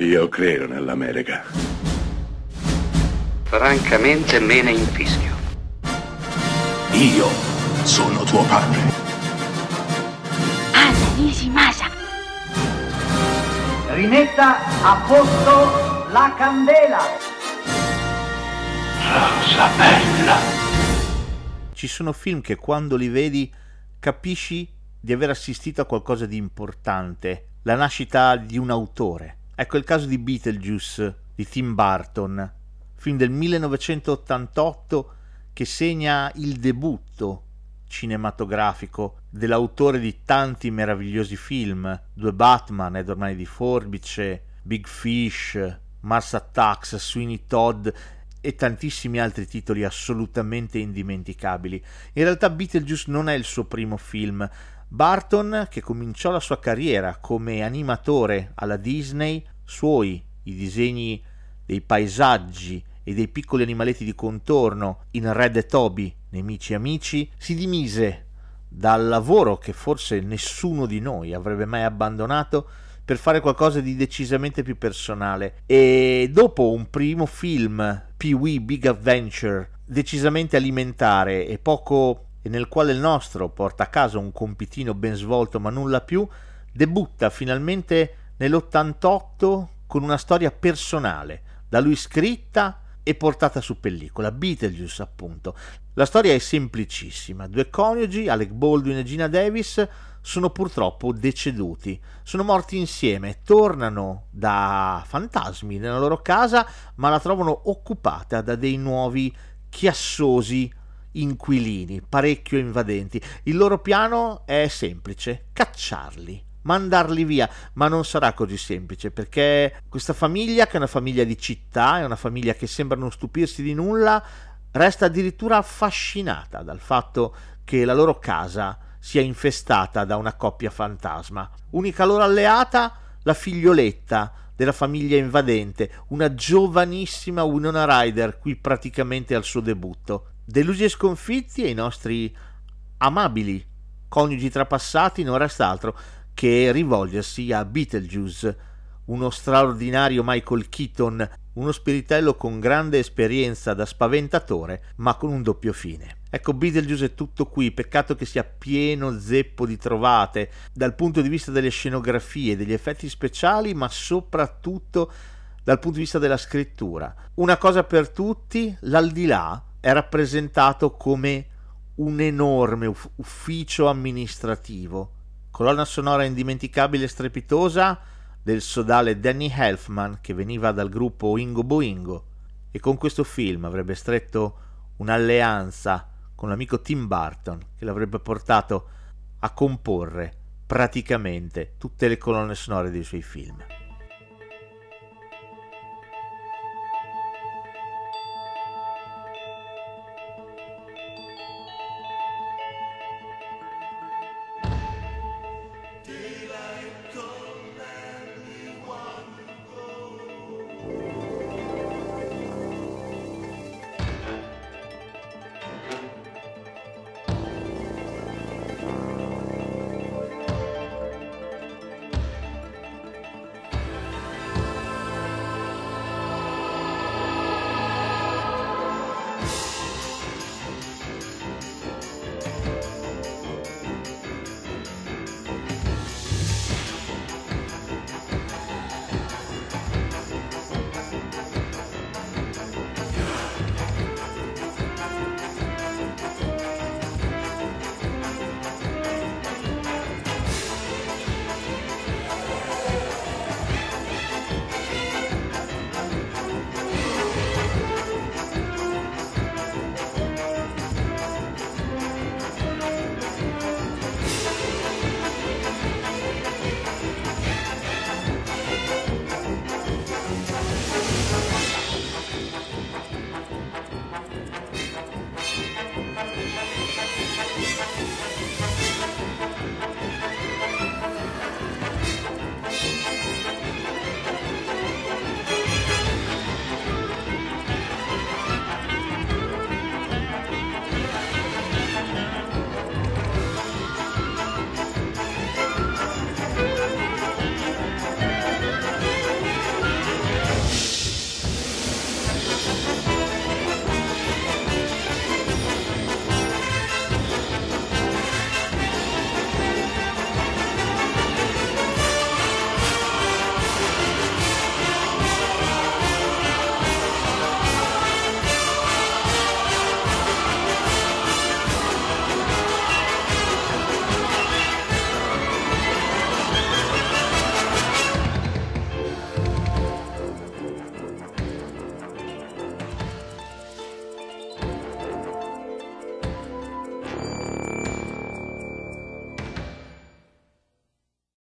Io credo nell'America. Francamente me ne infischio. Io sono tuo padre. Anna Nishimasa. Rimetta a posto la candela. Rosa bella. Ci sono film che quando li vedi capisci di aver assistito a qualcosa di importante, la nascita di un autore. Ecco il caso di Beetlejuice di Tim Burton, film del 1988 che segna il debutto cinematografico dell'autore di tanti meravigliosi film, Due Batman, Edward Mani di Forbice, Big Fish, Mars Attacks, Sweeney Todd e tantissimi altri titoli assolutamente indimenticabili. In realtà Beetlejuice non è il suo primo film. Barton, che cominciò la sua carriera come animatore alla Disney, suoi i disegni dei paesaggi e dei piccoli animaletti di contorno in Red e Toby, Nemici Amici, si dimise dal lavoro che forse nessuno di noi avrebbe mai abbandonato per fare qualcosa di decisamente più personale. E dopo un primo film Pee-wee Big Adventure decisamente alimentare e poco e nel quale il nostro porta a casa un compitino ben svolto ma nulla più debutta finalmente nell'88 con una storia personale da lui scritta e portata su pellicola, Beetlejuice appunto. La storia è semplicissima, due coniugi, Alec Baldwin e Gina Davis, sono purtroppo deceduti, sono morti insieme, tornano da fantasmi nella loro casa, ma la trovano occupata da dei nuovi chiassosi inquilini, parecchio invadenti. Il loro piano è semplice, cacciarli mandarli via, ma non sarà così semplice perché questa famiglia, che è una famiglia di città, è una famiglia che sembra non stupirsi di nulla, resta addirittura affascinata dal fatto che la loro casa sia infestata da una coppia fantasma. Unica loro alleata, la figlioletta della famiglia invadente, una giovanissima Winona Ryder, qui praticamente al suo debutto. Delusi e sconfitti e i nostri amabili coniugi trapassati non resta altro che rivolgersi a Beetlejuice, uno straordinario Michael Keaton, uno spiritello con grande esperienza da spaventatore, ma con un doppio fine. Ecco, Beetlejuice è tutto qui, peccato che sia pieno zeppo di trovate, dal punto di vista delle scenografie, degli effetti speciali, ma soprattutto dal punto di vista della scrittura. Una cosa per tutti, l'aldilà è rappresentato come un enorme uff- ufficio amministrativo, colonna sonora indimenticabile e strepitosa del sodale Danny Elfman che veniva dal gruppo Ingo Boingo e con questo film avrebbe stretto un'alleanza con l'amico Tim Burton che l'avrebbe portato a comporre praticamente tutte le colonne sonore dei suoi film.